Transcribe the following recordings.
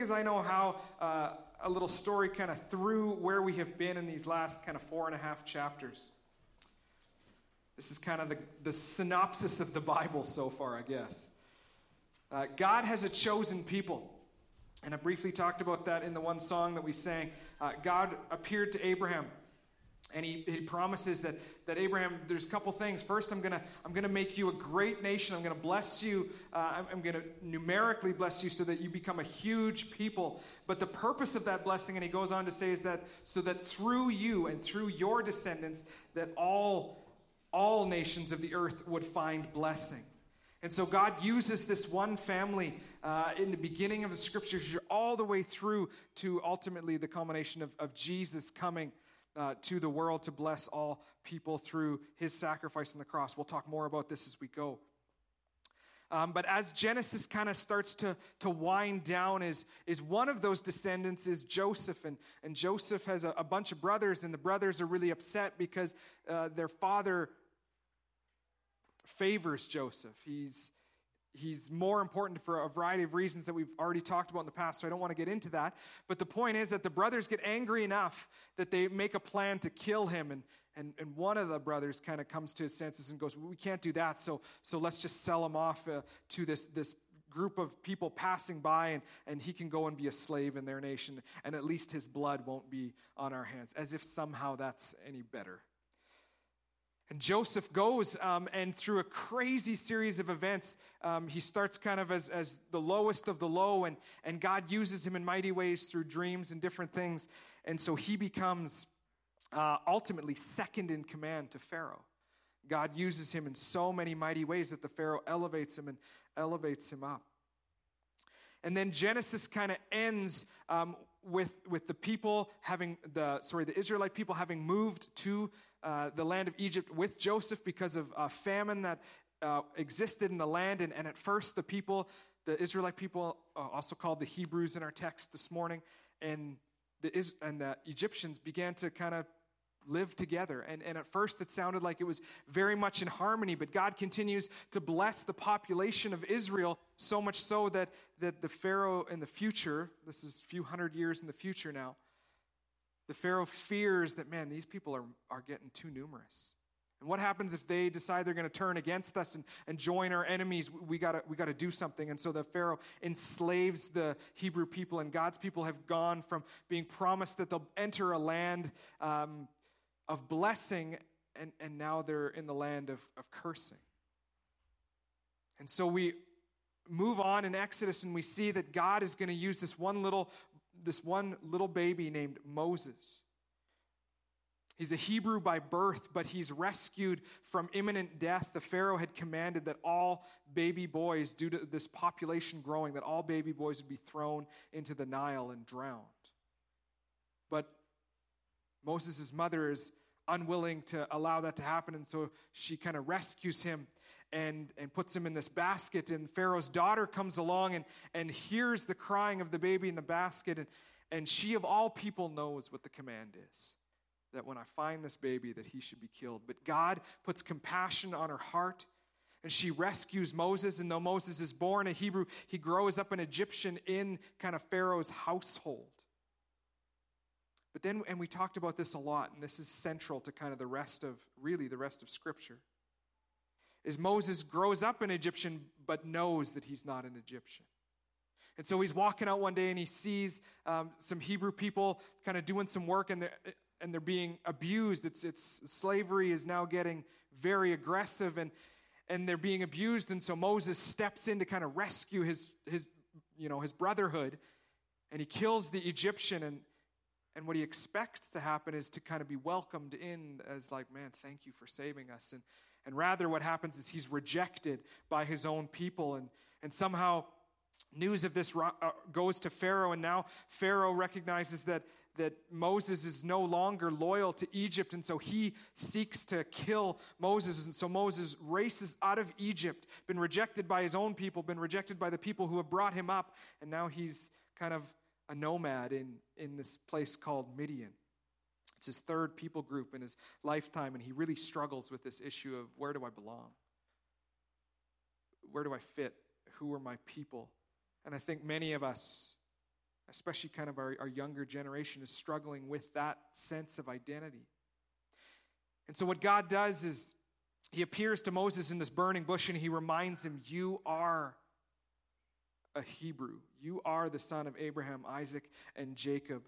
Because I know how uh, a little story kind of through where we have been in these last kind of four and a half chapters. This is kind of the, the synopsis of the Bible so far, I guess. Uh, God has a chosen people. And I briefly talked about that in the one song that we sang. Uh, God appeared to Abraham and he, he promises that, that Abraham, there's a couple things. First, I'm to I'm gonna make you a great nation. I'm to bless you. Uh, I'm, I'm to numerically bless you so that you become a huge people. But the purpose of that blessing, and he goes on to say, is that so that through you and through your descendants, that all, all nations of the earth would find blessing. And so God uses this one family uh, in the beginning of the scriptures all the way through to ultimately the culmination of, of Jesus coming uh, to the world to bless all people through his sacrifice on the cross. We'll talk more about this as we go. Um, but as Genesis kind of starts to, to wind down, is, is one of those descendants is Joseph. And, and Joseph has a, a bunch of brothers, and the brothers are really upset because uh, their father favors Joseph. He's, he's more important for a variety of reasons that we've already talked about in the past, so I don't want to get into that. But the point is that the brothers get angry enough that they make a plan to kill him. And, and, and one of the brothers kind of comes to his senses and goes, We can't do that, so, so let's just sell him off uh, to this, this group of people passing by, and, and he can go and be a slave in their nation, and at least his blood won't be on our hands, as if somehow that's any better. And Joseph goes, um, and through a crazy series of events, um, he starts kind of as, as the lowest of the low, and, and God uses him in mighty ways through dreams and different things. And so he becomes uh, ultimately second in command to Pharaoh. God uses him in so many mighty ways that the Pharaoh elevates him and elevates him up. And then Genesis kind of ends um, with, with the people having the sorry the Israelite people having moved to uh, the land of Egypt with Joseph because of a famine that uh, existed in the land. And, and, at first, the people, the Israelite people, uh, also called the Hebrews in our text this morning, and the, Is- and the Egyptians began to kind of live together. And, and at first, it sounded like it was very much in harmony, but God continues to bless the population of Israel so much so that, that the Pharaoh in the future, this is a few hundred years in the future now, the Pharaoh fears that, man, these people are, are getting too numerous. And what happens if they decide they're going to turn against us and, and join our enemies? We got we to do something. And so the Pharaoh enslaves the Hebrew people, and God's people have gone from being promised that they'll enter a land um, of blessing, and, and now they're in the land of, of cursing. And so we move on in Exodus, and we see that God is going to use this one little this one little baby named Moses. He's a Hebrew by birth, but he's rescued from imminent death. The Pharaoh had commanded that all baby boys, due to this population growing, that all baby boys would be thrown into the Nile and drowned. But Moses' mother is unwilling to allow that to happen, and so she kind of rescues him and, and puts him in this basket. And Pharaoh's daughter comes along and, and hears the crying of the baby in the basket. And, and she, of all people, knows what the command is that when I find this baby, that he should be killed. But God puts compassion on her heart. And she rescues Moses, and though Moses is born a Hebrew, he grows up an Egyptian in kind of Pharaoh's household. But then, and we talked about this a lot, and this is central to kind of the rest of, really, the rest of Scripture is Moses grows up an Egyptian but knows that he's not an Egyptian. And so he's walking out one day and he sees um, some Hebrew people kind of doing some work and they're, and they're being abused. It's, it's, slavery is now getting very aggressive and, and they're being abused. And so Moses steps in to kind of rescue his, his, you know, his brotherhood and he kills the Egyptian. And, and what he expects to happen is to kind of be welcomed in as like, man, thank you for saving us. And, and rather, what happens is he's rejected by his own people. And, and somehow, news of this uh, goes to Pharaoh. And now, Pharaoh recognizes that, that Moses is no longer loyal to Egypt. And so he seeks to kill Moses. And so Moses races out of Egypt, been rejected by his own people, been rejected by the people who have brought him up. And now he's kind of a nomad in, in this place called Midian. It's his third people group in his lifetime, and he really struggles with this issue of where do I belong? Where do I fit? Who are my people? And I think many of us especially kind of our, our younger generation, is struggling with that sense of identity. And so, what God does is he appears to Moses in this burning bush and he reminds him, You are a Hebrew. You are the son of Abraham, Isaac, and Jacob.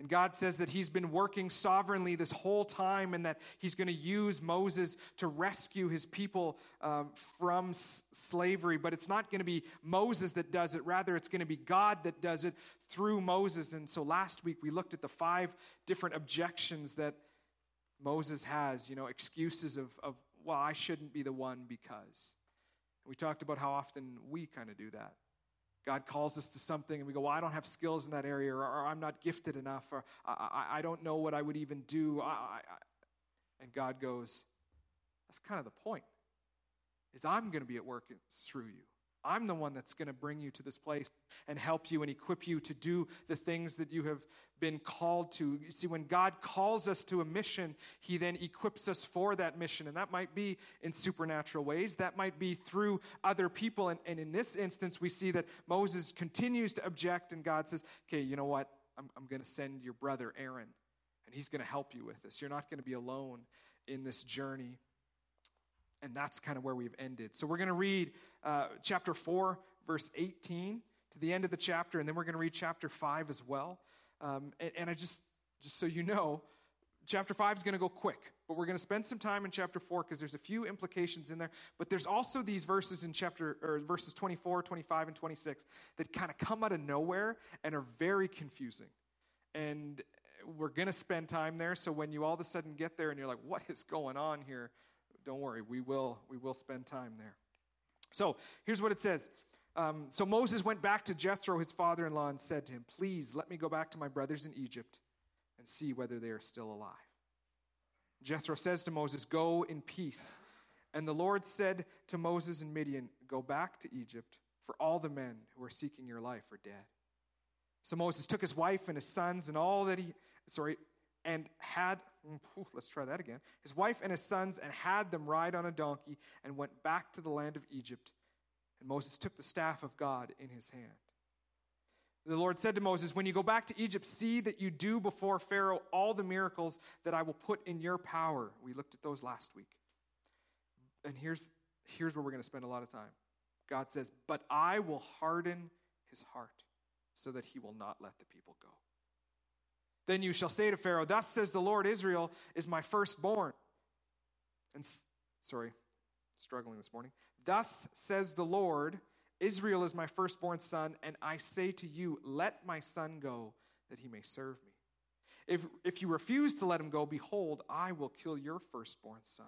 And God says that He's been working sovereignly this whole time and that He's going to use Moses to rescue His people um, from s- slavery. But it's not going to be Moses that does it, rather, it's going to be God that does it through Moses. And so last week we looked at the five different objections that Moses has, you know, excuses of, of well, I shouldn't be the one because. We talked about how often we kind of do that. God calls us to something and we go, Well, I don't have skills in that area, or, or I'm not gifted enough, or I, I, I, don't know what I would even do. I, and God goes, That's kind of the point, is I'm going to be at work through you. I'm the one that's going to bring you to this place and help you and equip you to do the things that you have been called to. You see, when God calls us to a mission, He then equips us for that mission. And that might be in supernatural ways, that might be through other people. And, and in this instance, we see that Moses continues to object, and God says, Okay, you know what? I'm, I'm going to send your brother Aaron, and he's going to help you with this. You're not going to be alone in this journey. And that's kind of where we've ended. So we're going to read uh, chapter 4, verse 18 to the end of the chapter, and then we're going to read chapter 5 as well. Um, and, and I just, just so you know, chapter 5 is going to go quick, but we're going to spend some time in chapter 4 because there's a few implications in there. But there's also these verses in chapter, or verses 24, 25, and 26 that kind of come out of nowhere and are very confusing. And we're going to spend time there. So when you all of a sudden get there and you're like, what is going on here? Don't worry, we will, we will spend time there. So here's what it says. Um, so Moses went back to Jethro, his father in law, and said to him, Please let me go back to my brothers in Egypt and see whether they are still alive. Jethro says to Moses, Go in peace. And the Lord said to Moses and Midian, Go back to Egypt, for all the men who are seeking your life are dead. So Moses took his wife and his sons and all that he, sorry, and had, Mm, let's try that again, his wife and his sons, and had them ride on a donkey and went back to the land of Egypt. And Moses took the staff of God in his hand. The Lord said to Moses, When you go back to Egypt, see that you do before Pharaoh all the miracles that I will put in your power. We looked at those last week. And here's, here's where we're going to spend a lot of time. God says, But I will harden his heart so that he will not let the people go. Then you shall say to Pharaoh, Thus says the Lord Israel is my firstborn. And sorry, struggling this morning. Thus says the Lord Israel is my firstborn son, and I say to you, Let my son go, that he may serve me. If, if you refuse to let him go, behold, I will kill your firstborn son.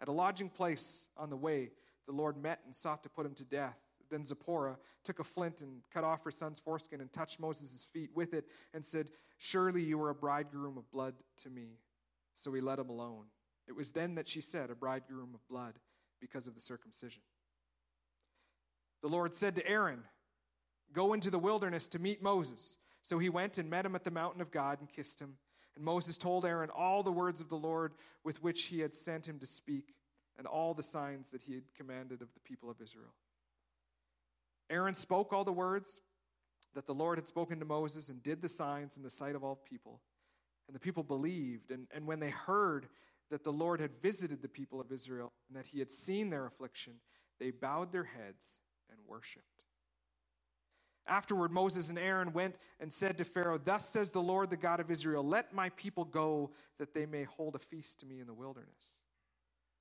At a lodging place on the way, the Lord met and sought to put him to death. Then Zipporah took a flint and cut off her son's foreskin and touched Moses' feet with it and said, Surely you are a bridegroom of blood to me. So he let him alone. It was then that she said, A bridegroom of blood, because of the circumcision. The Lord said to Aaron, Go into the wilderness to meet Moses. So he went and met him at the mountain of God and kissed him. And Moses told Aaron all the words of the Lord with which he had sent him to speak, and all the signs that he had commanded of the people of Israel. Aaron spoke all the words that the Lord had spoken to Moses and did the signs in the sight of all people. And the people believed. And, and when they heard that the Lord had visited the people of Israel and that he had seen their affliction, they bowed their heads and worshiped. Afterward, Moses and Aaron went and said to Pharaoh, Thus says the Lord, the God of Israel, let my people go that they may hold a feast to me in the wilderness.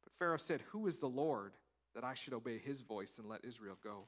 But Pharaoh said, Who is the Lord that I should obey his voice and let Israel go?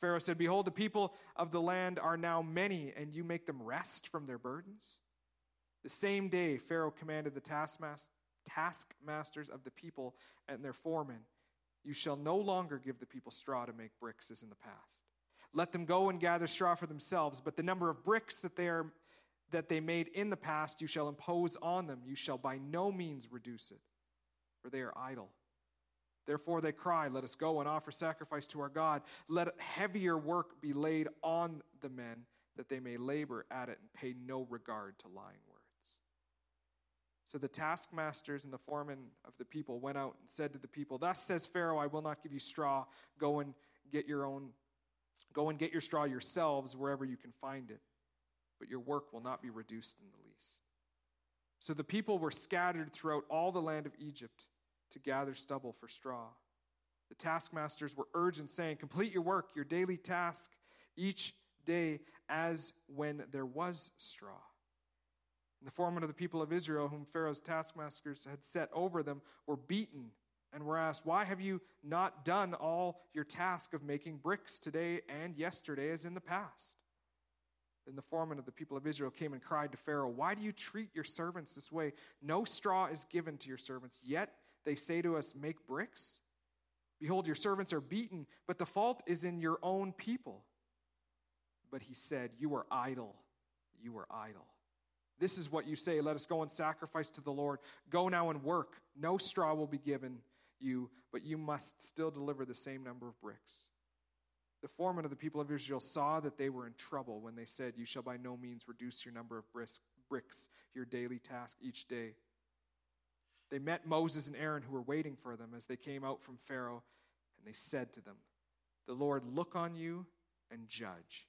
Pharaoh said, Behold, the people of the land are now many, and you make them rest from their burdens. The same day, Pharaoh commanded the taskmasters of the people and their foremen, You shall no longer give the people straw to make bricks as in the past. Let them go and gather straw for themselves, but the number of bricks that they are that they made in the past, you shall impose on them. You shall by no means reduce it, for they are idle. Therefore they cry, Let us go and offer sacrifice to our God. Let heavier work be laid on the men, that they may labor at it and pay no regard to lying words. So the taskmasters and the foremen of the people went out and said to the people, Thus says Pharaoh, I will not give you straw. Go and get your own, go and get your straw yourselves wherever you can find it. But your work will not be reduced in the least. So the people were scattered throughout all the land of Egypt to gather stubble for straw. The taskmasters were urgent, saying, Complete your work, your daily task, each day as when there was straw. And the foremen of the people of Israel, whom Pharaoh's taskmasters had set over them, were beaten and were asked, Why have you not done all your task of making bricks today and yesterday as in the past? Then the foreman of the people of Israel came and cried to Pharaoh, Why do you treat your servants this way? No straw is given to your servants, yet they say to us, Make bricks. Behold, your servants are beaten, but the fault is in your own people. But he said, You are idle. You are idle. This is what you say Let us go and sacrifice to the Lord. Go now and work. No straw will be given you, but you must still deliver the same number of bricks. The foreman of the people of Israel saw that they were in trouble when they said, You shall by no means reduce your number of bricks, your daily task each day. They met Moses and Aaron, who were waiting for them as they came out from Pharaoh, and they said to them, The Lord look on you and judge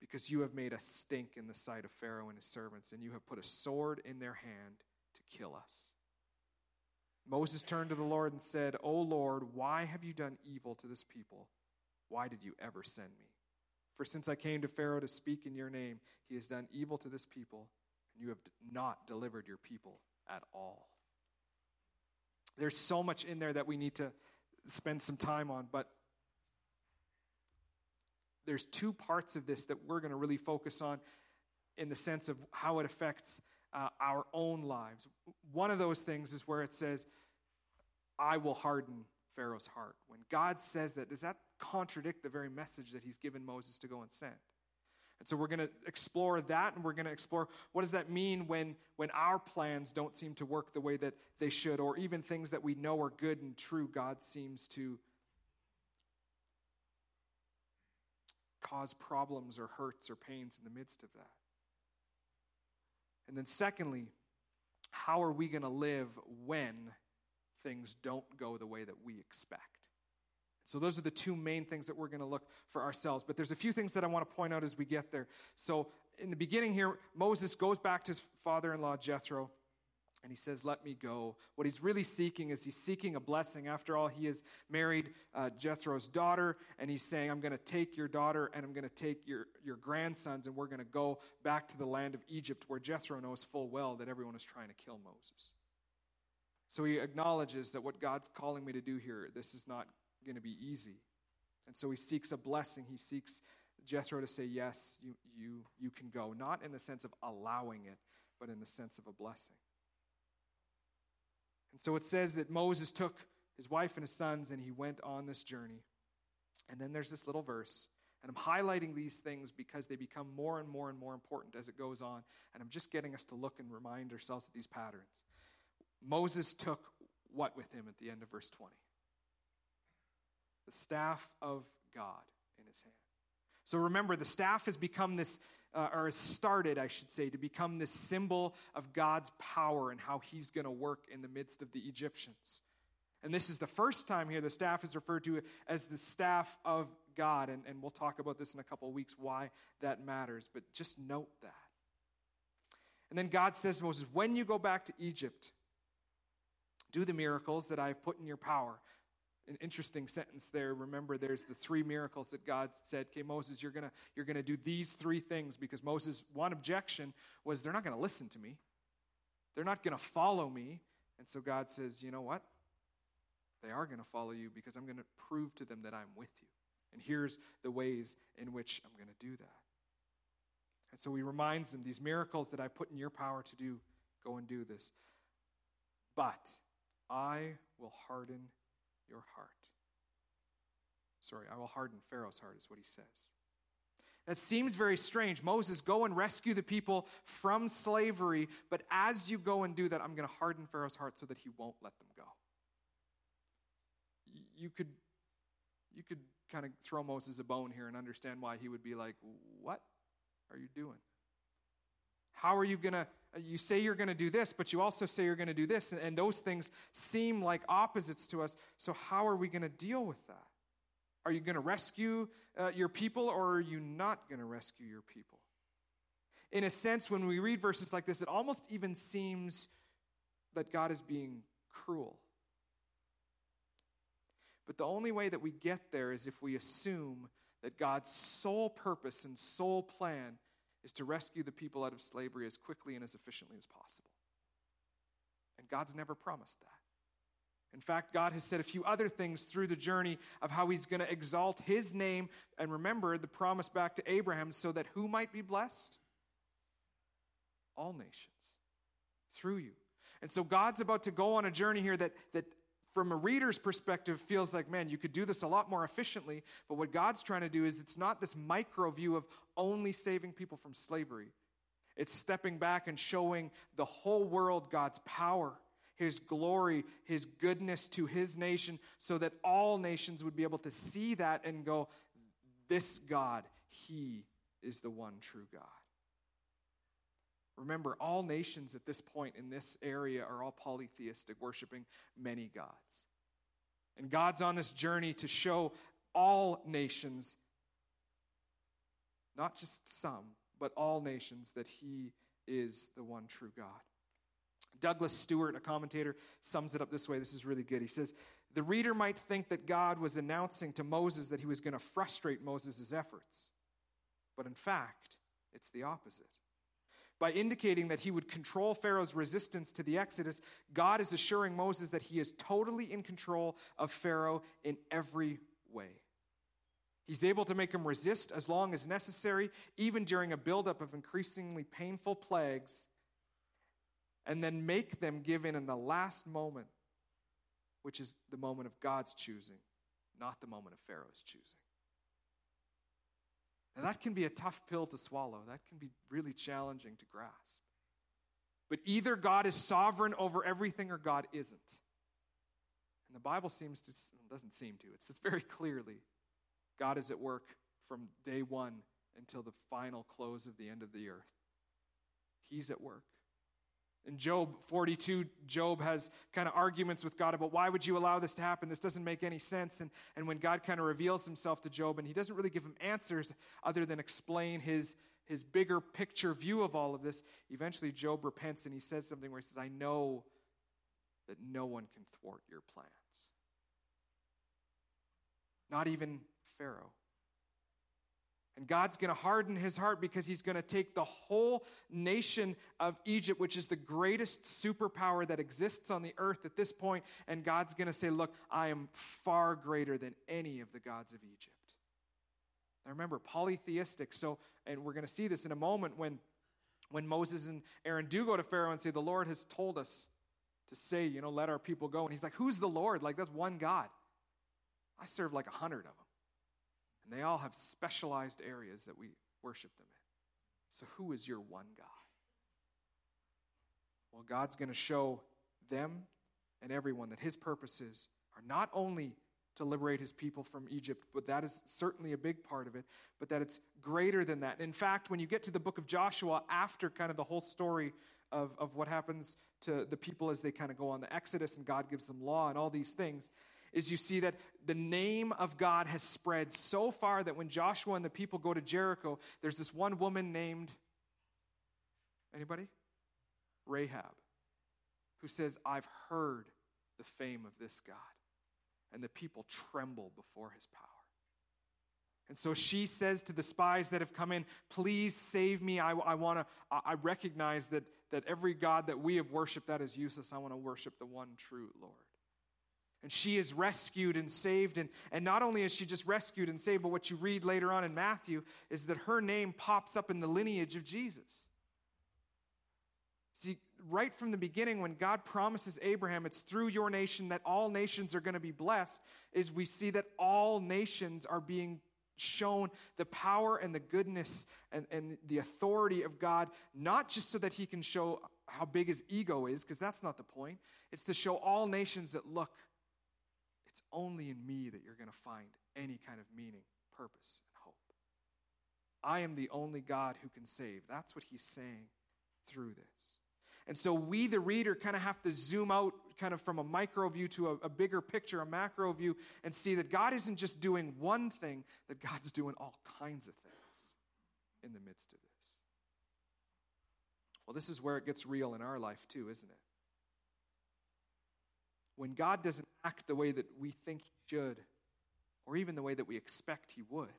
because you have made us stink in the sight of Pharaoh and his servants, and you have put a sword in their hand to kill us. Moses turned to the Lord and said, O Lord, why have you done evil to this people? Why did you ever send me? For since I came to Pharaoh to speak in your name, he has done evil to this people, and you have not delivered your people at all. There's so much in there that we need to spend some time on, but there's two parts of this that we're going to really focus on in the sense of how it affects uh, our own lives. One of those things is where it says, I will harden Pharaoh's heart. When God says that, does that contradict the very message that he's given Moses to go and send? And so we're going to explore that and we're going to explore what does that mean when, when our plans don't seem to work the way that they should, or even things that we know are good and true, God seems to cause problems or hurts or pains in the midst of that? And then, secondly, how are we going to live when things don't go the way that we expect? So, those are the two main things that we're going to look for ourselves. But there's a few things that I want to point out as we get there. So, in the beginning here, Moses goes back to his father in law, Jethro, and he says, Let me go. What he's really seeking is he's seeking a blessing. After all, he has married uh, Jethro's daughter, and he's saying, I'm going to take your daughter and I'm going to take your, your grandsons, and we're going to go back to the land of Egypt, where Jethro knows full well that everyone is trying to kill Moses. So he acknowledges that what God's calling me to do here, this is not going to be easy. And so he seeks a blessing. He seeks Jethro to say, Yes, you, you, you can go. Not in the sense of allowing it, but in the sense of a blessing. And so it says that Moses took his wife and his sons and he went on this journey. And then there's this little verse. And I'm highlighting these things because they become more and more and more important as it goes on. And I'm just getting us to look and remind ourselves of these patterns. Moses took what with him at the end of verse 20? The staff of God in his hand. So remember, the staff has become this uh, or has started, I should say, to become this symbol of God's power and how he's going to work in the midst of the Egyptians. And this is the first time here the staff is referred to as the staff of God. And, and we'll talk about this in a couple of weeks why that matters. But just note that. And then God says to Moses, When you go back to Egypt, do the miracles that I've put in your power an interesting sentence there. Remember, there's the three miracles that God said, okay, Moses, you're gonna, you're to do these three things because Moses' one objection was they're not to listen to me. They're not to follow me. And so God says, you know what? They are to follow you because I'm to prove to them that I'm with you. And here's the ways in which I'm to do that. And so he reminds them these miracles that I put in your power to do, go and do this. But I will harden your heart. Sorry, I will harden Pharaoh's heart, is what he says. That seems very strange. Moses, go and rescue the people from slavery, but as you go and do that, I'm going to harden Pharaoh's heart so that he won't let them go. You could, you could kind of throw Moses a bone here and understand why he would be like, What are you doing? How are you going to, you say you're going to do this, but you also say you're going to do this, and, and those things seem like opposites to us. So, how are we going to deal with that? Are you going to rescue uh, your people, or are you not going to rescue your people? In a sense, when we read verses like this, it almost even seems that God is being cruel. But the only way that we get there is if we assume that God's sole purpose and sole plan is to rescue the people out of slavery as quickly and as efficiently as possible. And God's never promised that. In fact, God has said a few other things through the journey of how He's going to exalt His name. And remember the promise back to Abraham so that who might be blessed? All nations through you. And so God's about to go on a journey here that, that from a reader's perspective feels like, man, you could do this a lot more efficiently. But what God's trying to do is it's not this micro view of only saving people from slavery, it's stepping back and showing the whole world God's power. His glory, His goodness to His nation, so that all nations would be able to see that and go, This God, He is the one true God. Remember, all nations at this point in this area are all polytheistic, worshiping many gods. And God's on this journey to show all nations, not just some, but all nations, that He is the one true God. Douglas Stuart, a commentator, sums it up this way. This is really good. He says, The reader might think that God was announcing to Moses that he was going to frustrate Moses' efforts. But in fact, it's the opposite. By indicating that he would control Pharaoh's resistance to the Exodus, God is assuring Moses that he is totally in control of Pharaoh in every way. He's able to make him resist as long as necessary, even during a buildup of increasingly painful plagues, and then make them give in in the last moment, which is the moment of God's choosing, not the moment of Pharaoh's choosing. Now, that can be a tough pill to swallow. That can be really challenging to grasp. But either God is sovereign over everything or God isn't. And the Bible seems to, doesn't seem to, it says very clearly God is at work from day one until the final close of the end of the earth. He's at work. In Job 42, Job has kind of arguments with God about why would you allow this to happen? This doesn't make any sense. And, and when God kind of reveals himself to Job, and he doesn't really give him answers other than explain his, his bigger picture view of all of this, eventually Job repents and he says something where he says, I know that no one can thwart your plans. Not even Pharaoh. And God's going to harden his heart because he's going to take the whole nation of Egypt, which is the greatest superpower that exists on the earth at this point, and God's going to say, Look, I am far greater than any of the gods of Egypt. Now remember, polytheistic. So, and we're going to see this in a moment when, when Moses and Aaron do go to Pharaoh and say, The Lord has told us to say, you know, let our people go. And he's like, Who's the Lord? Like, that's one God. I serve like a hundred of them. And they all have specialized areas that we worship them in. So, who is your one God? Well, God's going to show them and everyone that his purposes are not only to liberate his people from Egypt, but that is certainly a big part of it, but that it's greater than that. In fact, when you get to the book of Joshua, after kind of the whole story of, of what happens to the people as they kind of go on the Exodus and God gives them law and all these things, is you see that the name of God has spread so far that when Joshua and the people go to Jericho, there's this one woman named anybody? Rahab, who says, I've heard the fame of this God. And the people tremble before his power. And so she says to the spies that have come in, Please save me. I, I want to, I recognize that, that every God that we have worshiped, that is useless. I want to worship the one true Lord. And she is rescued and saved. And, and not only is she just rescued and saved, but what you read later on in Matthew is that her name pops up in the lineage of Jesus. See, right from the beginning, when God promises Abraham, it's through your nation that all nations are going to be blessed, is we see that all nations are being shown the power and the goodness and, and the authority of God, not just so that he can show how big his ego is, because that's not the point. It's to show all nations that, look, it's only in me that you're going to find any kind of meaning, purpose, and hope. I am the only God who can save. That's what he's saying through this. And so we, the reader, kind of have to zoom out kind of from a micro view to a, a, bigger picture, a macro view, and see that God isn't just doing one thing, that God's doing all kinds of things in the midst of this. Well, this is where it gets real in our life, too, isn't it? When God doesn't act the way that we think He should, or even the way that we expect He would,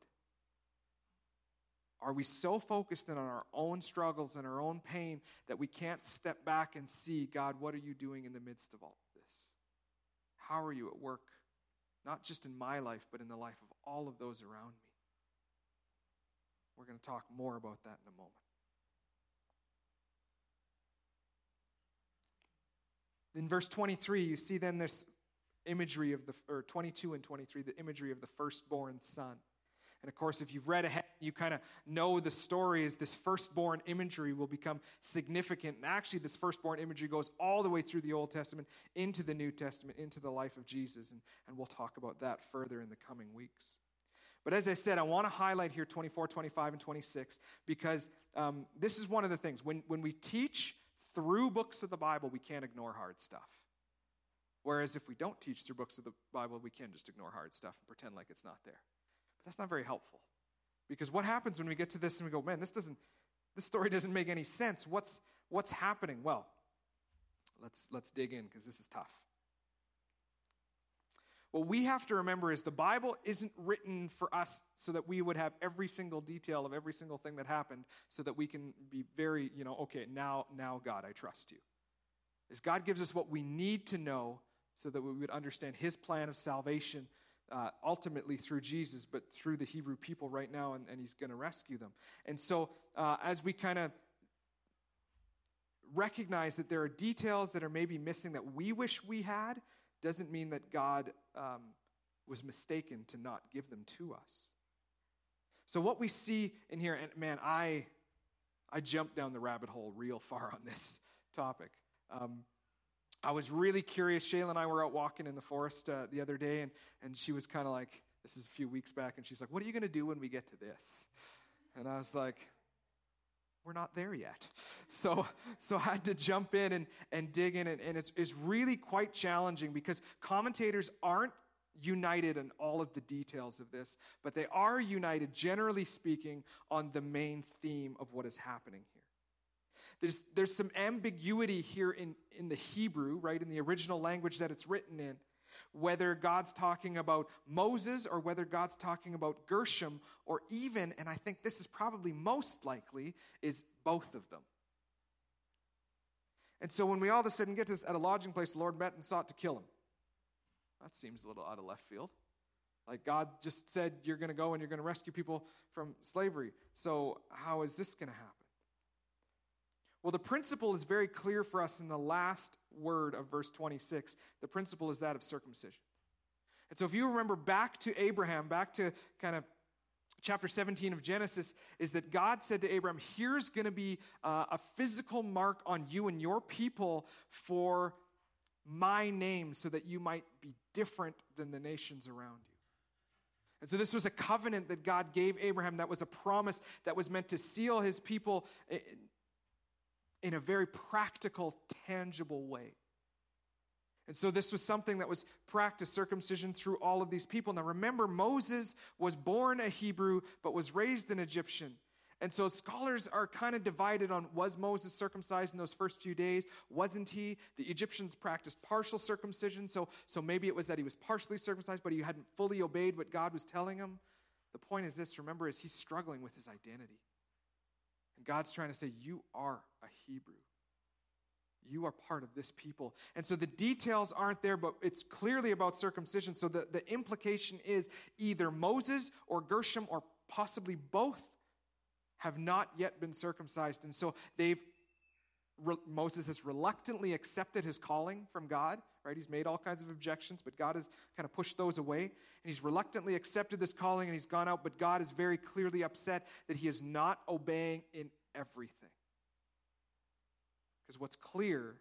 are we so focused in on our own struggles and our own pain that we can't step back and see, God, what are you doing in the midst of all of this? How are you at work, not just in my life, but in the life of all of those around me? We're going to talk more about that in a moment. In verse 23, you see then this imagery of the, or 22 and 23, the imagery of the firstborn son. And of course, if you've read ahead, you kind of know the story is this firstborn imagery will become significant. And actually, this firstborn imagery goes all the way through the Old Testament into the New Testament, into the life of Jesus. And, and we'll talk about that further in the coming weeks. But as I said, I want to highlight here 24, 25, and 26 because um, this is one of the things. When, when we teach through books of the Bible, we can't ignore hard stuff. Whereas if we don't teach through books of the Bible, we can just ignore hard stuff and pretend like it's not there. But that's not very helpful. Because what happens when we get to this and we go, man, this doesn't this story doesn't make any sense. What's what's happening? Well, let's let's dig in because this is tough. What we have to remember is the Bible isn't written for us so that we would have every single detail of every single thing that happened so that we can be very, you know, okay, now now God, I trust you. Is God gives us what we need to know so that we would understand his plan of salvation uh, ultimately through Jesus, but through the Hebrew people right now, and, and he's going to rescue them. And so, uh, as we kind of recognize that there are details that are maybe missing that we wish we had, doesn't mean that God um, was mistaken to not give them to us. So, what we see in here, and man, I, I jumped down the rabbit hole real far on this topic. Um, I was really curious. Shayla and I were out walking in the forest uh, the other day, and, and she was kind of like, this is a few weeks back, and she's like, What are you going to do when we get to this? And I was like, We're not there yet. So, so I had to jump in and, and dig in, and, and it's, it's really quite challenging because commentators aren't united in all of the details of this, but they are united, generally speaking, on the main theme of what is happening here. There's, there's some ambiguity here in, in the Hebrew, right, in the original language that it's written in, whether God's talking about Moses or whether God's talking about Gershom, or even, and I think this is probably most likely, is both of them. And so when we all of a sudden get to this, at a lodging place, the Lord met and sought to kill him. That seems a little out of left field. Like God just said, you're going to go and you're going to rescue people from slavery. So how is this going to happen? Well, the principle is very clear for us in the last word of verse 26. The principle is that of circumcision. And so, if you remember back to Abraham, back to kind of chapter 17 of Genesis, is that God said to Abraham, Here's going to be uh, a physical mark on you and your people for my name, so that you might be different than the nations around you. And so, this was a covenant that God gave Abraham that was a promise that was meant to seal his people in a very practical, tangible way. And so this was something that was practiced, circumcision through all of these people. Now remember, Moses was born a Hebrew, but was raised an Egyptian. And so scholars are kind of divided on was Moses circumcised in those first few days? Wasn't he? The Egyptians practiced partial circumcision, so, so maybe it was that he was partially circumcised, but he hadn't fully obeyed what God was telling him. The point is this remember, is he's struggling with his identity. And God's trying to say, You are a Hebrew. You are part of this people. And so the details aren't there, but it's clearly about circumcision. So the, the implication is either Moses or Gershom or possibly both have not yet been circumcised. And so they've Moses has reluctantly accepted his calling from God, right? He's made all kinds of objections, but God has kind of pushed those away. And he's reluctantly accepted this calling and he's gone out, but God is very clearly upset that he is not obeying in everything. Because what's clear,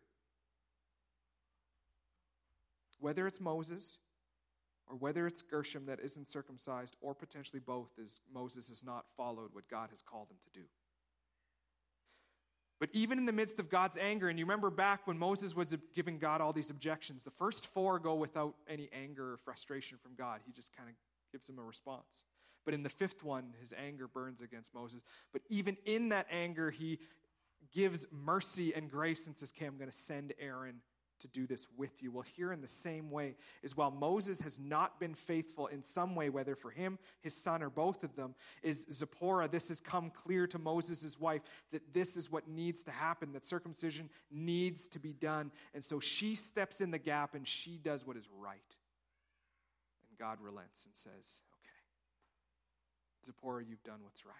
whether it's Moses or whether it's Gershom that isn't circumcised, or potentially both, is Moses has not followed what God has called him to do. But even in the midst of God's anger, and you remember back when Moses was giving God all these objections, the first four go without any anger or frustration from God. He just kind of gives him a response. But in the fifth one, his anger burns against Moses. But even in that anger, he gives mercy and grace and says, Okay, I'm going to send Aaron to do this with you. Well, here in the same way is while Moses has not been faithful in some way, whether for him, his son, or both of them, is Zipporah. This has come clear to Moses' wife that this is what needs to happen, that circumcision needs to be done. And so she steps in the gap and she does what is right. And God relents and says, Okay, Zipporah, you've done what's right.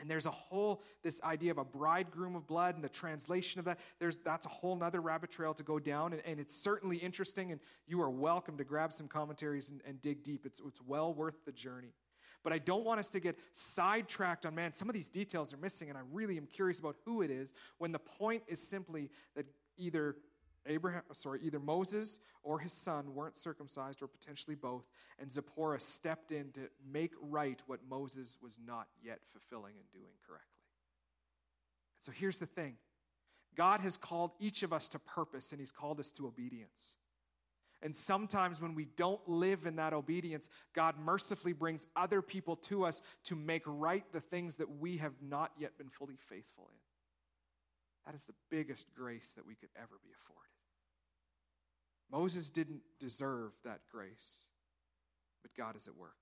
And there's a whole, this idea of a bridegroom of blood and the translation of that. There's, that's a whole nother rabbit trail to go down. And, and it's certainly interesting. And you are welcome to grab some commentaries and, and dig deep. It's, it's well worth the journey. But I don't want us to get sidetracked on, man, some of these details are missing. And I really am curious about who it is when the point is simply that either Abraham, sorry, either Moses or his son weren't circumcised, or potentially both, and Zipporah stepped in to make right what Moses was not yet fulfilling and doing correctly. So here's the thing God has called each of us to purpose, and he's called us to obedience. And sometimes when we don't live in that obedience, God mercifully brings other people to us to make right the things that we have not yet been fully faithful in. That is the biggest grace that we could ever be afforded. Moses didn't deserve that grace, but God is at work.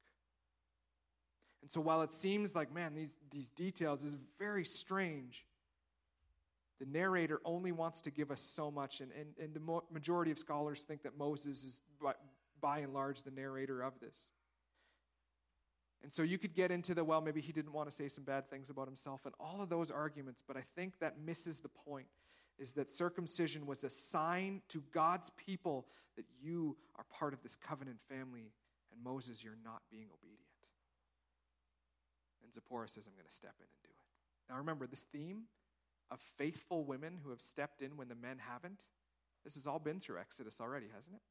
And so while it seems like, man, these, these details is very strange, the narrator only wants to give us so much. And, and, and the majority of scholars think that Moses is, by, by and large, the narrator of this. And so you could get into the, well, maybe he didn't want to say some bad things about himself and all of those arguments, but I think that misses the point is that circumcision was a sign to God's people that you are part of this covenant family, and Moses, you're not being obedient. And Zipporah says, I'm going to step in and do it. Now remember, this theme of faithful women who have stepped in when the men haven't, this has all been through Exodus already, hasn't it?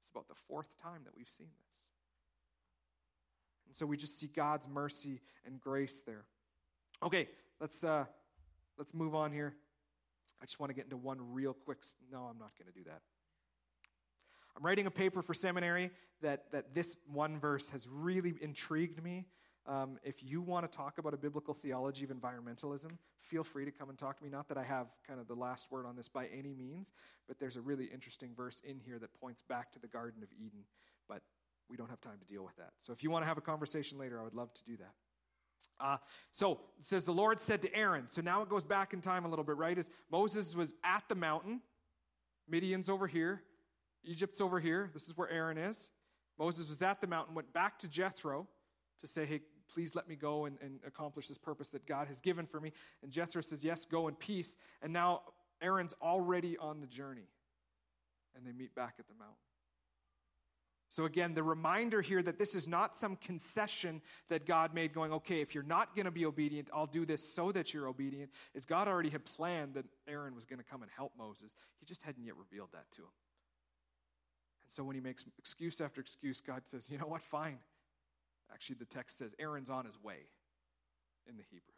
It's about the fourth time that we've seen this. And so we just see God's mercy and grace there. Okay, let's uh, let's move on here. I just want to get into one real quick. No, I'm not going to do that. I'm writing a paper for seminary that, that this one verse has really intrigued me. Um, if you want to talk about a biblical theology of environmentalism, feel free to come and talk to me. Not that I have kind of the last word on this by any means, but there's a really interesting verse in here that points back to the Garden of Eden. But we don't have time to deal with that. So if you want to have a conversation later, I would love to do that. Uh, so it says the Lord said to Aaron. So now it goes back in time a little bit, right? As Moses was at the mountain, Midian's over here, Egypt's over here. This is where Aaron is. Moses was at the mountain, went back to Jethro to say, Hey, please let me go and, and accomplish this purpose that God has given for me. And Jethro says, Yes, go in peace. And now Aaron's already on the journey. And they meet back at the mountain. So, again, the reminder here that this is not some concession that God made, going, okay, if you're not going to be obedient, I'll do this so that you're obedient, is God already had planned that Aaron was going to come and help Moses. He just hadn't yet revealed that to him. And so, when he makes excuse after excuse, God says, you know what, fine. Actually, the text says Aaron's on his way in the Hebrew.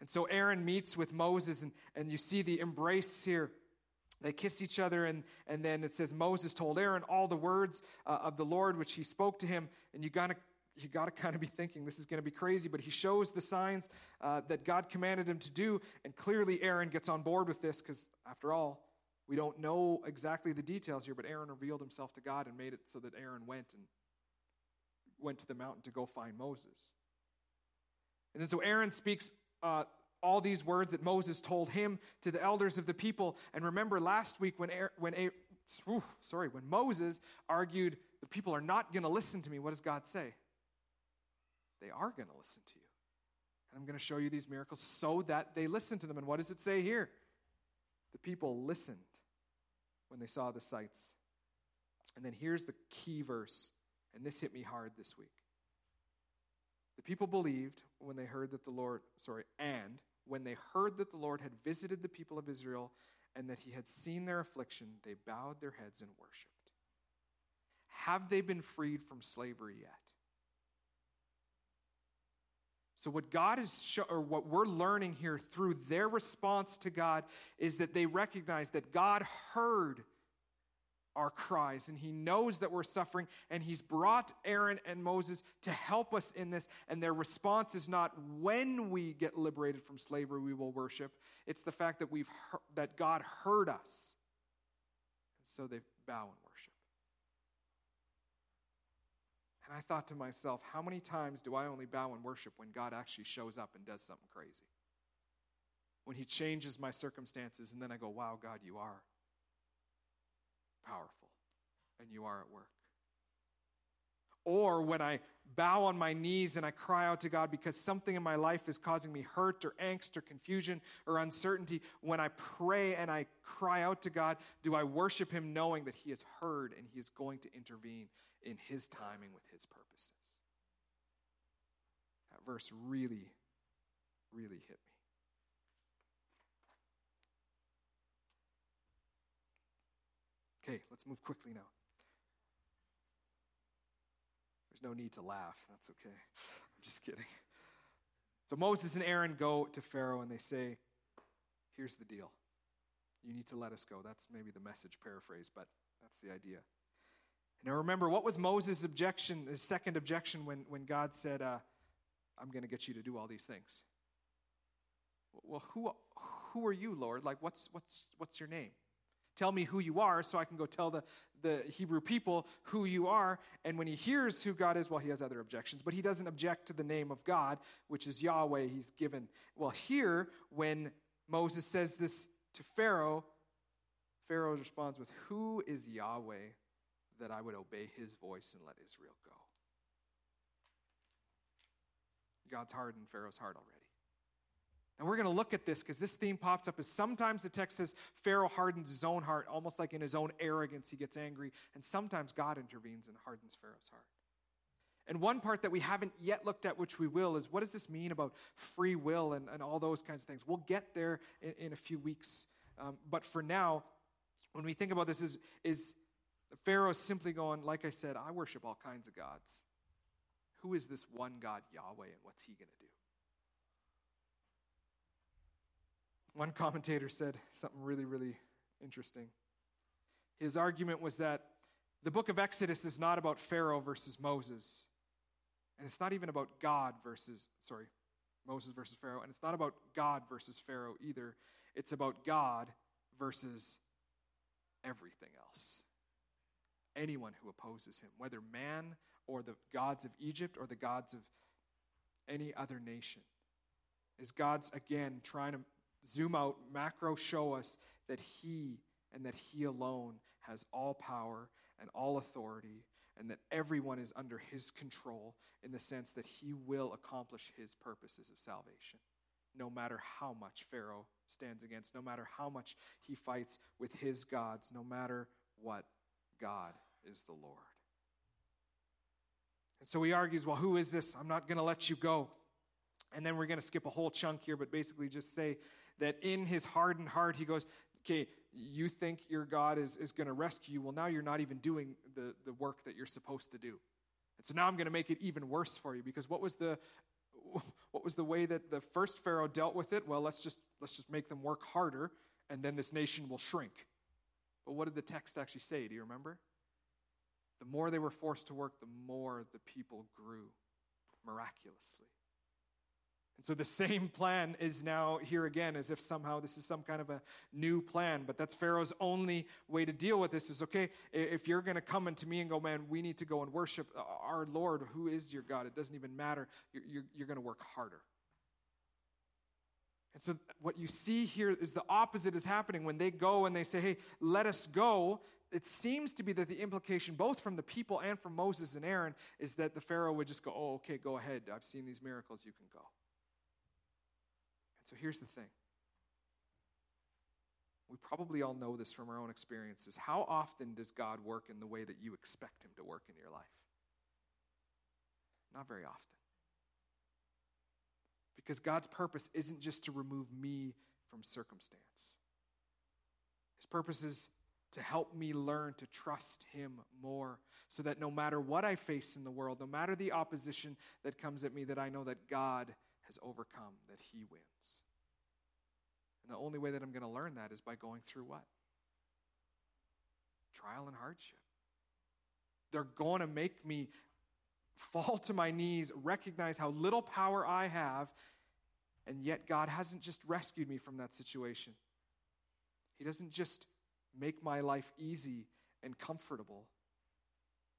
And so, Aaron meets with Moses, and, and you see the embrace here they kiss each other, and, and then it says Moses told Aaron all the words uh, of the Lord which he spoke to him. And you got to you got to kind of be thinking this is to be crazy, but he shows the signs uh, that God commanded him to do, and clearly Aaron gets on board with this because, after all, we don't know exactly the details here, but Aaron revealed himself to God and made it so that Aaron went and went to the mountain to go find Moses. And then so Aaron speaks uh, all these words that Moses told him to the elders of the people. And remember last week when, when sorry, when Moses argued, the people are not going to listen to me, what does God say? They are going to listen to you. And I'm going to show you these miracles so that they listen to them. And what does it say here? The people listened when they saw the sights. And then here's the key verse, and this hit me hard this week. The people believed when they heard that the Lord, sorry, and when they heard that the Lord had visited the people of Israel and that he had seen their affliction, they bowed their heads and worshiped. Have they been freed from slavery yet? So, what God is, show, or what we're learning here through their response to God is that they recognize that God heard our cries and He knows that we're suffering, and He's brought Aaron and Moses to help us in this. And their response is not when we get liberated from slavery, we will worship. It's the fact that we've heard, that God heard us, and so they bow and worship. And I thought to myself, how many times do I only bow and worship when God actually shows up and does something crazy? When He changes my circumstances, and then I go, wow, God, you are powerful and you are at work. Or when I bow on my knees and I cry out to God because something in my life is causing me hurt or angst or confusion or uncertainty, when I pray and I cry out to God, do I worship Him knowing that He has heard and He is going to intervene in His timing with His purposes? That verse really, really hit me. Okay, let's move quickly now. There's no need to laugh. That's okay. I'm just kidding. So Moses and Aaron go to Pharaoh and they say, Here's the deal. You need to let us go. That's maybe the message paraphrase, but that's the idea. Now remember, what was Moses' objection, his second objection, when, when God said, uh, I'm going to get you to do all these things? Well, who, who are you, Lord? Like, what's, what's, what's your name? Tell me who you are so I can go tell the, the Hebrew people who you are. And when he hears who God is, well, he has other objections, but he doesn't object to the name of God, which is Yahweh, he's given. Well, here, when Moses says this to Pharaoh, Pharaoh responds with, Who is Yahweh that I would obey his voice and let Israel go? God's hardened Pharaoh's heart already. And we're going to look at this because this theme pops up as sometimes the text says Pharaoh hardens his own heart, almost like in his own arrogance he gets angry, and sometimes God intervenes and hardens Pharaoh's heart. And one part that we haven't yet looked at, which we will, is what does this mean about free will and, and all those kinds of things? We'll get there in, in a few weeks. Um, but for now, when we think about this, is, is Pharaoh simply going, like I said, I worship all kinds of gods. Who is this one God, Yahweh, and what's he going to do? One commentator said something really, really interesting. His argument was that the book of Exodus is not about Pharaoh versus Moses. And it's not even about God versus, sorry, Moses versus Pharaoh. And it's not about God versus Pharaoh either. It's about God versus everything else. Anyone who opposes him, whether man or the gods of Egypt or the gods of any other nation, is God's again trying to zoom out, macro show us that He and that He alone has all power and all authority, and that everyone is under His control in the sense that He will accomplish His purposes of salvation, no matter how much Pharaoh stands against, no matter how much he fights with his gods, no matter what, God is the Lord. And so he argues, well, who is this? I'm not going to let you go. And then we're going to skip a whole chunk here, but basically just say that in his hardened heart, he goes, okay, you think your God is, is going to rescue you. Well, now you're not even doing the, the work that you're supposed to do. And so now I'm going to make it even worse for you. Because what was the what was the way that the first pharaoh dealt with it? Well let's just let's just make them work harder and then this nation will shrink. But what did the text actually say? Do you remember? The more they were forced to work the more the people grew miraculously and so the same plan is now here again, as if somehow this is some kind of a new plan. But that's Pharaoh's only way to deal with this is okay, if you're going to come into me and go, man, we need to go and worship our Lord, who is your God, it doesn't even matter. You're, you're, you're going to work harder. And so what you see here is the opposite is happening. When they go and they say, hey, let us go, it seems to be that the implication, both from the people and from Moses and Aaron, is that the Pharaoh would just go, oh, okay, go ahead. I've seen these miracles. You can go. So here's the thing. We probably all know this from our own experiences. How often does God work in the way that you expect Him to work in your life? Not very often. Because God's purpose isn't just to remove me from circumstance, His purpose is to help me learn to trust Him more so that no matter what I face in the world, no matter the opposition that comes at me, that I know that God has overcome, that He wins. And the only way that I'm going to learn that is by going through what? Trial and hardship. They're going to make me fall to my knees, recognize how little power I have, and yet God hasn't just rescued me from that situation. He doesn't just make my life easy and comfortable.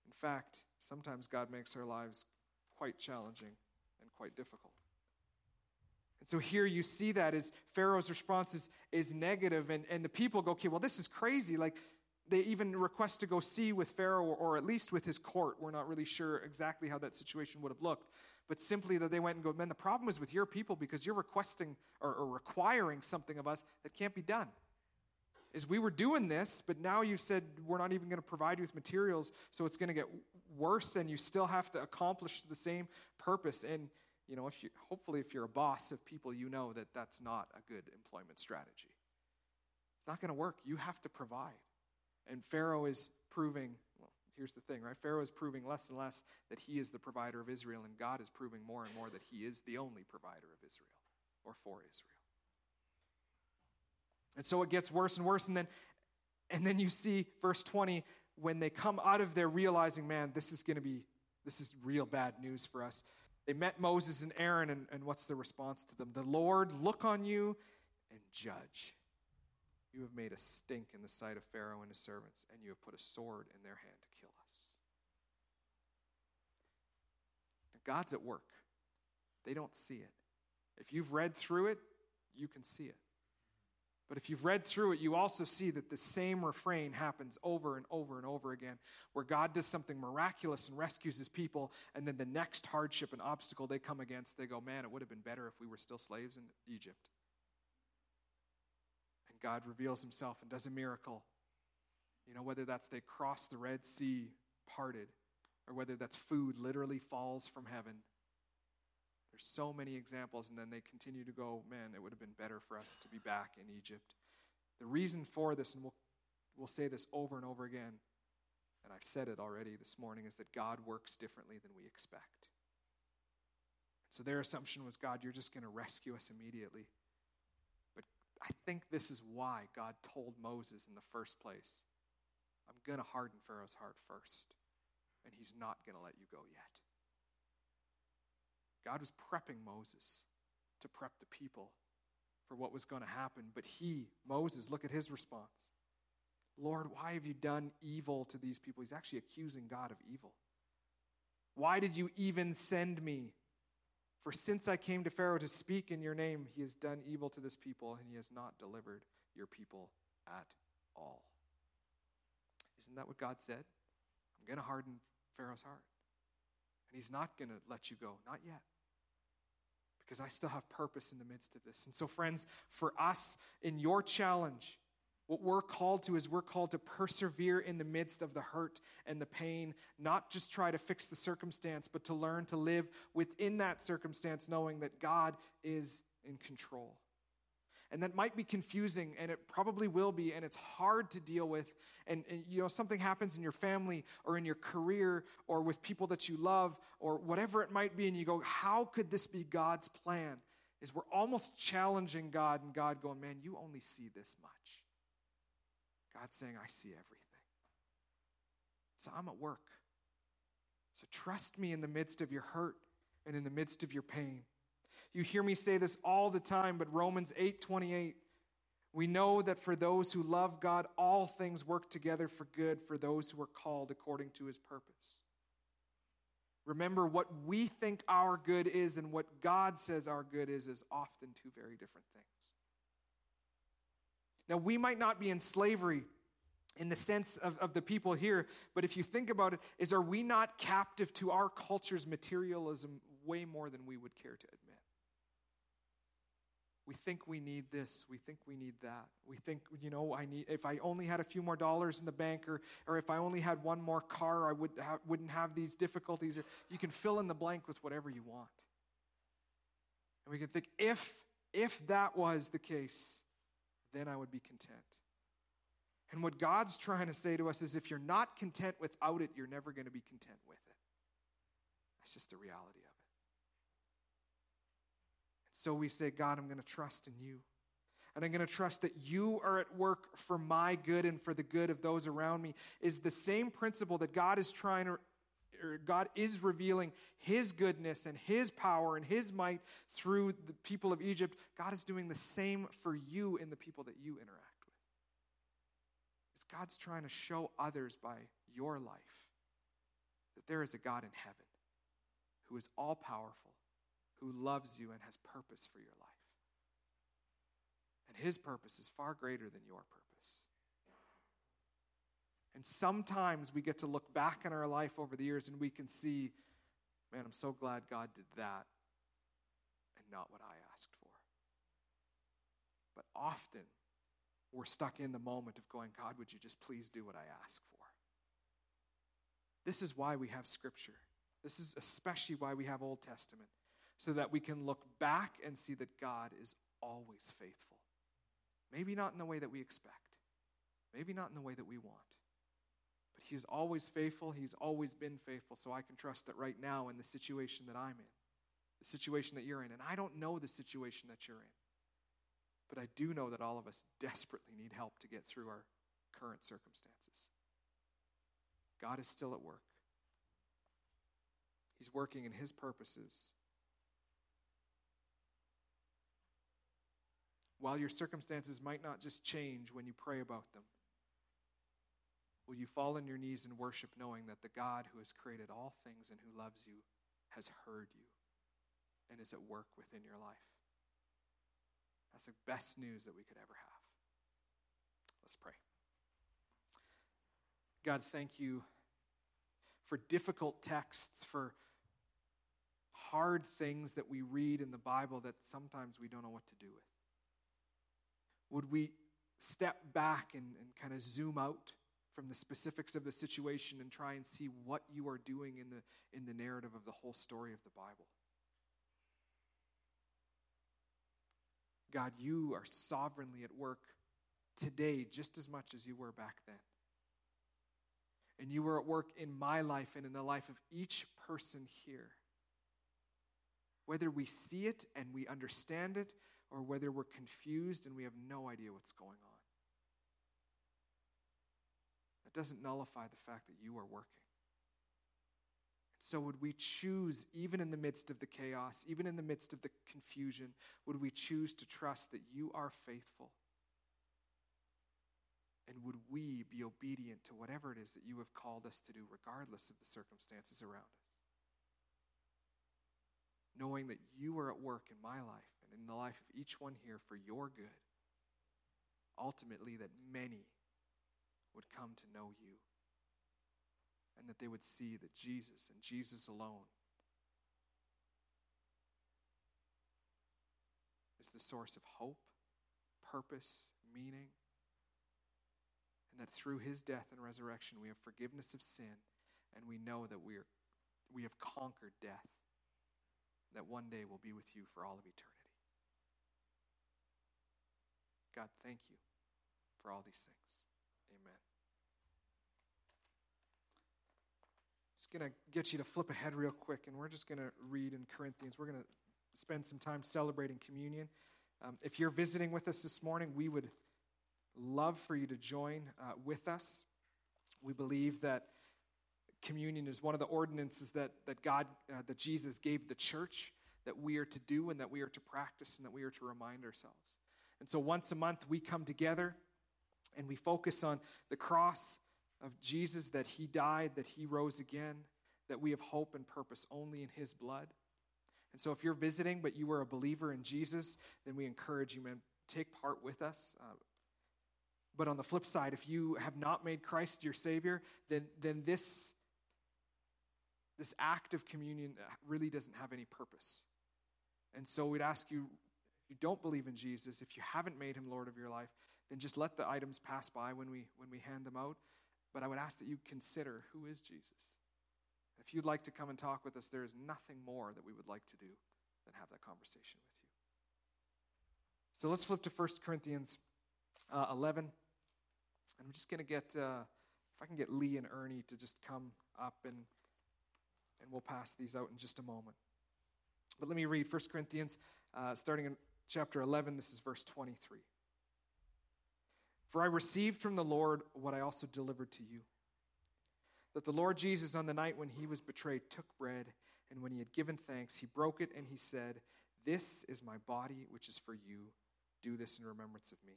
In fact, sometimes God makes our lives quite challenging and quite difficult. And so here you see that as Pharaoh's response is, is negative, and, and the people go, okay, well, this is crazy. Like, they even request to go see with Pharaoh, or, at least with his court. We're not really sure exactly how that situation would have looked. But simply that they went and go, man, the problem is with your people because you're requesting or, or requiring something of us that can't be done is we were doing this, but now you've said we're not even going to provide you with materials, so it's going to get worse, and you still have to accomplish the same purpose. And you know, if you hopefully if you're a boss of people, you know that that's not a good employment strategy. It's not going to work. You have to provide. And Pharaoh is proving, well, here's the thing, right? Pharaoh is proving less and less that he is the provider of Israel, and God is proving more and more that he is the only provider of Israel or for Israel. And so it gets worse and worse. And then, and then you see verse 20 when they come out of there realizing, man, this is going to be, this is real bad news for us. They met Moses and Aaron, and, and what's the response to them? The Lord look on you and judge. You have made a stink in the sight of Pharaoh and his servants, and you have put a sword in their hand to kill us. God's at work. They don't see it. If you've read through it, you can see it. But if you've read through it, you also see that the same refrain happens over and over and over again, where God does something miraculous and rescues his people, and then the next hardship and obstacle they come against, they go, Man, it would have been better if we were still slaves in Egypt. And God reveals himself and does a miracle. You know, whether that's they cross the Red Sea parted, or whether that's food literally falls from heaven there's so many examples, and then they continue to go, man, it would have been better for us to be back in Egypt. The reason for this, and we'll, we'll say this over and over again, and I've said it already this morning, is that God works differently than we expect. So their assumption was, God, you're just going to rescue us immediately. But I think this is why God told Moses in the first place, I'm going to harden Pharaoh's heart first, and he's not going to let you go yet. God was prepping Moses to prep the people for what was going to happen. But he, Moses, look at his response Lord, why have you done evil to these people? He's actually accusing God of evil. Why did you even send me? For since I came to Pharaoh to speak in your name, he has done evil to this people, and he has not delivered your people at all. Isn't that what God said? I'm going to harden Pharaoh's heart. And he's not going to let you go. Not yet because I still have purpose in the midst of this. And so, friends, for us in your challenge, what we're called to is we're called to persevere in the midst of the hurt and the pain, not just try to fix the circumstance, but to learn to live within that circumstance, knowing that God is in control. And that might be confusing, and it probably will be, and it's hard to deal with. And, and, you know, something happens in your family or in your career or with people that you love or whatever it might be, and you go, How could this be God's plan? Is we're almost challenging God, and God going, Man, you only see this much. God's saying, I see everything. So I'm at work. So trust me in the midst of your hurt and in the midst of your pain. You hear me say this all the time, but Romans 8 28, we know that for those who love God, all things work together for good for those who are called according to his purpose. Remember, what we think our good is and what God says our good is, is often two very different things. Now, we might not be in slavery in the sense of, of the people here, but if you think about it, is are we not captive to our culture's materialism way more than we would care to admit? We think we need this. We think we need that. We think, you know, I need, if I only had a few more dollars in the bank or, or if I only had one more car, I would ha- wouldn't have these difficulties. Or, You can fill in the blank with whatever you want. And we can think, if, if that was the case, then I would be content. And what God's trying to say to us is if you're not content without it, you're never going to be content with it. That's just the reality of it. And so we say, God, I'm going to trust in you. And I'm going to trust that you are at work for my good and for the good of those around me is the same principle that God is trying to or God is revealing his goodness and his power and his might through the people of Egypt. God is doing the same for you in the people that you interact with. It's God's trying to show others by your life that there is a God in heaven who is all powerful, who loves you and has purpose for your life. And his purpose is far greater than your purpose. And sometimes we get to look back in our life over the years and we can see, man, I'm so glad God did that and not what I asked for. But often we're stuck in the moment of going, God, would you just please do what I ask for? This is why we have Scripture. This is especially why we have Old Testament, so that we can look back and see that God is always faithful. Maybe not in the way that we expect, maybe not in the way that we want. But He is always faithful. He's always been faithful. So I can trust that right now in the situation that I'm in, the situation that you're in, and I don't know the situation that you're in, but I do know that all of us desperately need help to get through our current circumstances. God is still at work. He's working in His purposes. While your circumstances might not just change when you pray about them, Will you fall on your knees and worship, knowing that the God who has created all things and who loves you has heard you and is at work within your life? That's the best news that we could ever have. Let's pray. God, thank you for difficult texts, for hard things that we read in the Bible that sometimes we don't know what to do with. Would we step back and, and kind of zoom out? from the specifics of the situation and try and see what you are doing in the, in the narrative of the whole story of the Bible. God, you are sovereignly at work today just as much as you were back then. And you were at work in my life and in the life of each person here. Whether we see it and we understand it, or whether we're confused and we have no idea what's going on That doesn't nullify the fact that you are working. So, would we choose, even in the midst of the chaos, even in the midst of the confusion, would we choose to trust that you are faithful? And would we be obedient to whatever it is that you have called us to do, regardless of the circumstances around us? Knowing that you are at work in my life and in the life of each one here for your good, ultimately, that many would come to know you and that they would see that Jesus and Jesus alone is the source of hope, purpose, meaning, and that through his death and resurrection we have forgiveness of sin and we know that we, are, we have conquered death, that one day we'll be with you for all of eternity. God, thank you for all these things. Amen. Just going to get you to flip ahead real quick, and we're just going to read in Corinthians. We're going to spend some time celebrating communion. Um, if you're visiting with us this morning, we would love for you to join uh, with us. We believe that communion is one of the ordinances that, that God, uh, that Jesus gave the church that we are to do and that we are to practice and that we are to remind ourselves. And so once a month, we come together and we focus on the cross of Jesus that he died, that he rose again, that we have hope and purpose only in his blood. And so if you're visiting, but you are a believer in Jesus, then we encourage you, man, take part with us. Uh, but on the flip side, if you have not made Christ your Savior, then, then this, this act of communion really doesn't have any purpose. And so we'd ask you you don't believe in Jesus, if you haven't made him Lord of your life, then just let the items pass by when we, when we hand them out. But I would ask that you consider who is Jesus. If you'd like to come and talk with us, there is nothing more that we would like to do than have that conversation with you. So let's flip to 1 Corinthians uh, 11. I'm just going to get, uh, if I can get Lee and Ernie to just come up and, and we'll pass these out in just a moment. But let me read 1 Corinthians, uh, starting in chapter 11. This is verse 23. For I received from the Lord what I also delivered to you that the Lord Jesus, on the night when he was betrayed, took bread, and when he had given thanks, he broke it, and he said, This is my body, which is for you. Do this in remembrance of me.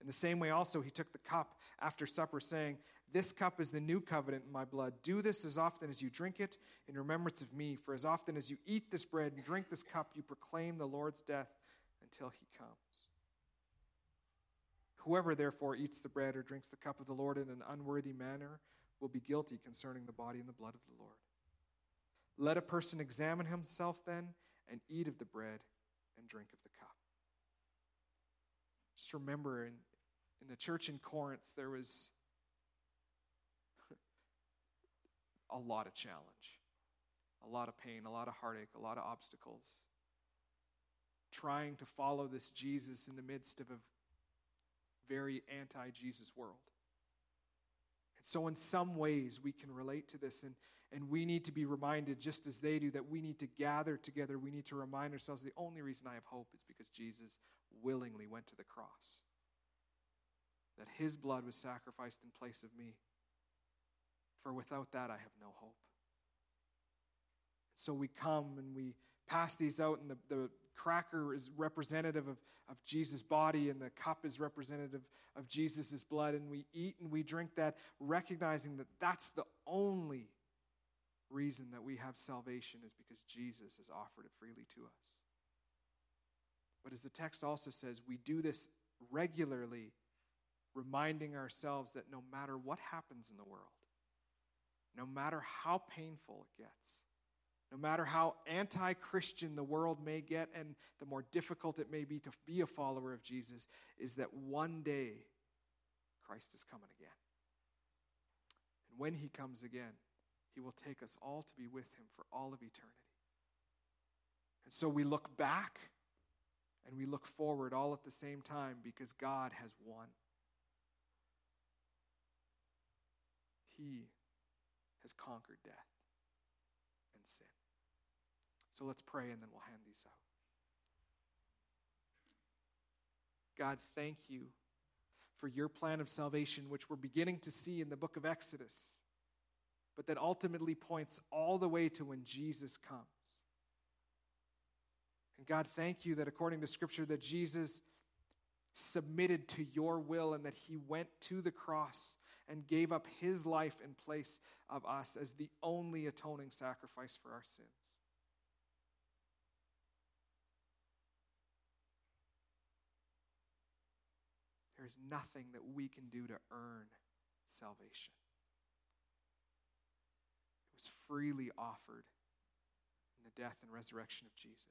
In the same way, also, he took the cup after supper, saying, This cup is the new covenant in my blood. Do this as often as you drink it in remembrance of me. For as often as you eat this bread and drink this cup, you proclaim the Lord's death until he comes. Whoever therefore eats the bread or drinks the cup of the Lord in an unworthy manner will be guilty concerning the body and the blood of the Lord. Let a person examine himself then and eat of the bread and drink of the cup. Just remember in, in the church in Corinth, there was a lot of challenge, a lot of pain, a lot of heartache, a lot of obstacles. Trying to follow this Jesus in the midst of a very anti Jesus world. And so, in some ways, we can relate to this, and, and we need to be reminded, just as they do, that we need to gather together. We need to remind ourselves the only reason I have hope is because Jesus willingly went to the cross, that his blood was sacrificed in place of me. For without that, I have no hope. So we come and we pass these out, and the, the cracker is representative of, of Jesus' body, and the cup is representative of Jesus' blood. And we eat and we drink that, recognizing that that's the only reason that we have salvation is because Jesus has offered it freely to us. But as the text also says, we do this regularly, reminding ourselves that no matter what happens in the world, no matter how painful it gets, no matter how anti Christian the world may get and the more difficult it may be to be a follower of Jesus, is that one day Christ is coming again. And when he comes again, he will take us all to be with him for all of eternity. And so we look back and we look forward all at the same time because God has won. He has conquered death and sin. So let's pray and then we'll hand these out. God, thank you for your plan of salvation, which we're beginning to see in the book of Exodus, but that ultimately points all the way to when Jesus comes. And God, thank you that according to Scripture, that Jesus submitted to your will and that he went to the cross and gave up his life in place of us as the only atoning sacrifice for our sins. There's nothing that we can do to earn salvation. It was freely offered in the death and resurrection of Jesus.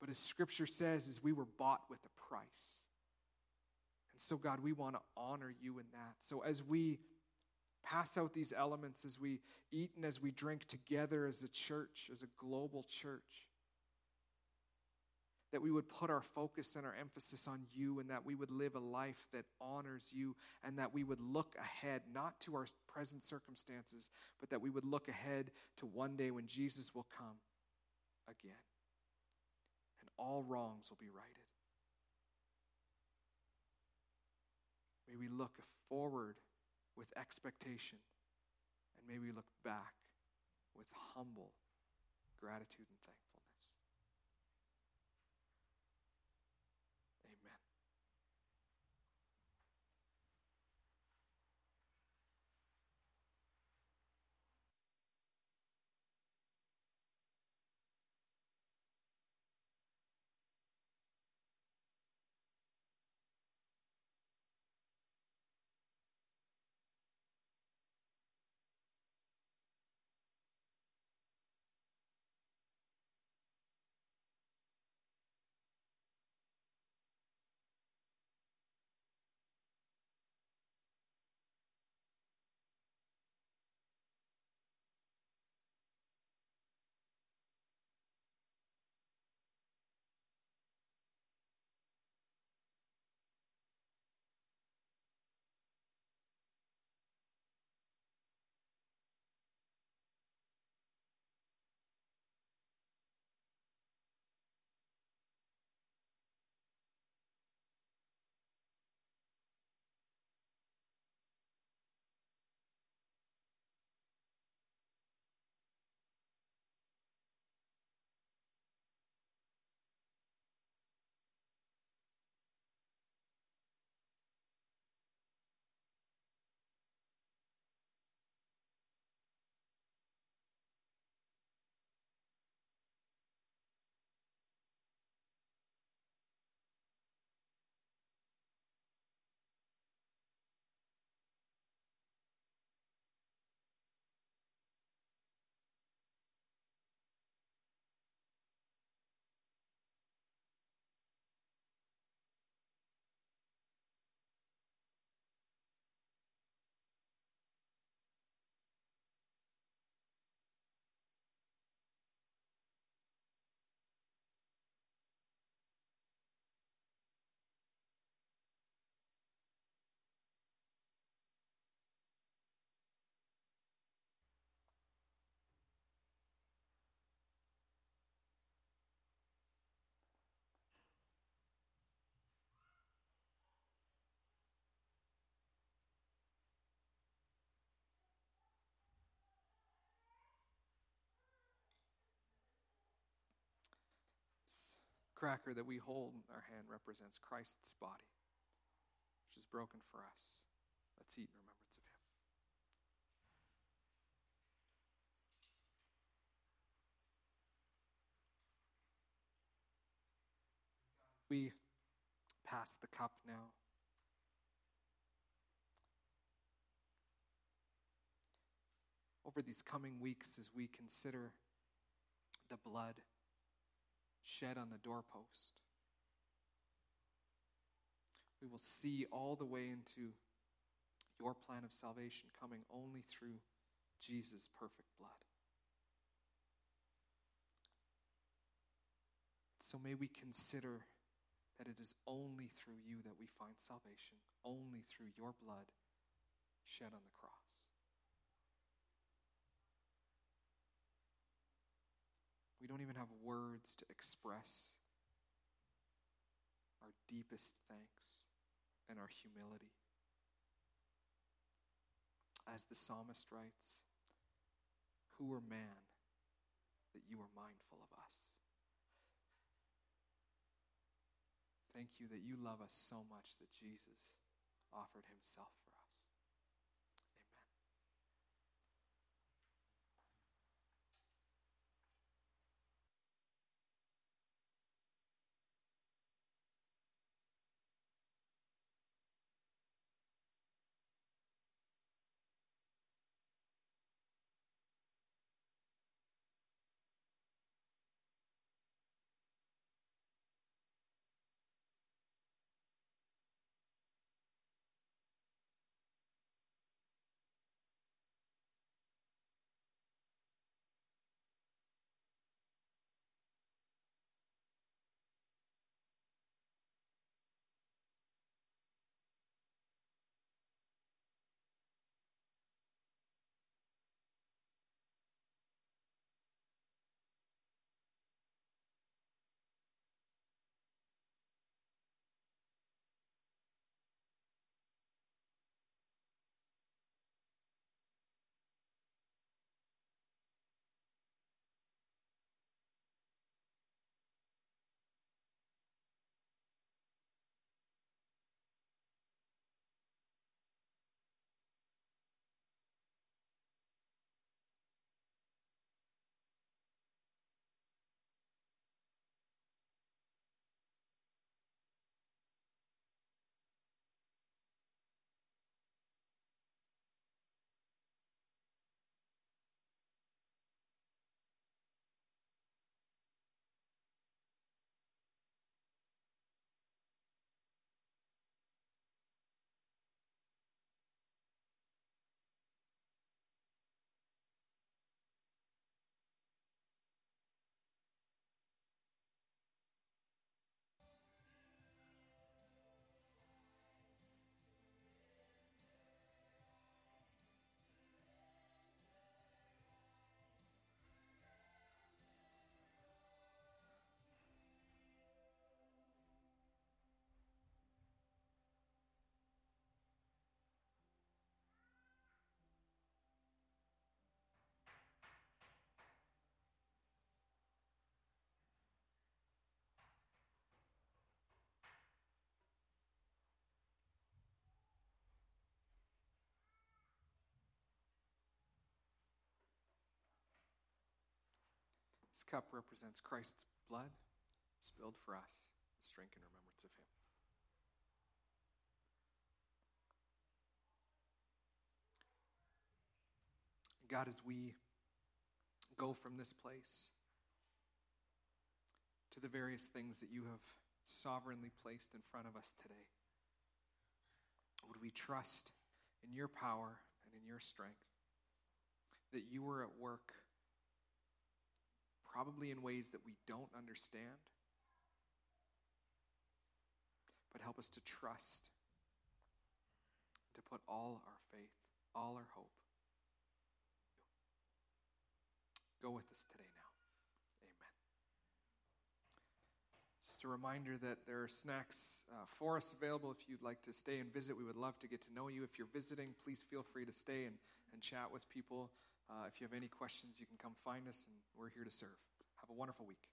But as Scripture says, is we were bought with a price. So, God, we want to honor you in that. So as we pass out these elements, as we eat and as we drink together as a church, as a global church, that we would put our focus and our emphasis on you, and that we would live a life that honors you, and that we would look ahead, not to our present circumstances, but that we would look ahead to one day when Jesus will come again, and all wrongs will be righted. May we look forward with expectation, and may we look back with humble gratitude and thanks. Cracker that we hold in our hand represents Christ's body, which is broken for us. Let's eat in remembrance of him. We pass the cup now. Over these coming weeks, as we consider the blood shed on the doorpost, we will see all the way into your plan of salvation coming only through Jesus' perfect blood. So may we consider that it is only through you that we find salvation, only through your blood shed on the cross. Don't even have words to express our deepest thanks and our humility. As the psalmist writes, Who are man that you are mindful of us? Thank you that you love us so much that Jesus offered himself for cup represents Christ's blood spilled for us. Let's in remembrance of him. God, as we go from this place to the various things that you have sovereignly placed in front of us today, would we trust in your power and in your strength that you were at work probably in ways that we don't understand. But help us to trust, to put all our faith, all our hope. Go with us today now. Amen. Just a reminder that there are snacks uh, for us available if you'd like to stay and visit. We would love to get to know you. If you're visiting, please feel free to stay and, and chat with people. Uh, if you have any questions, you can come find us, and we're here to serve. Have a wonderful week.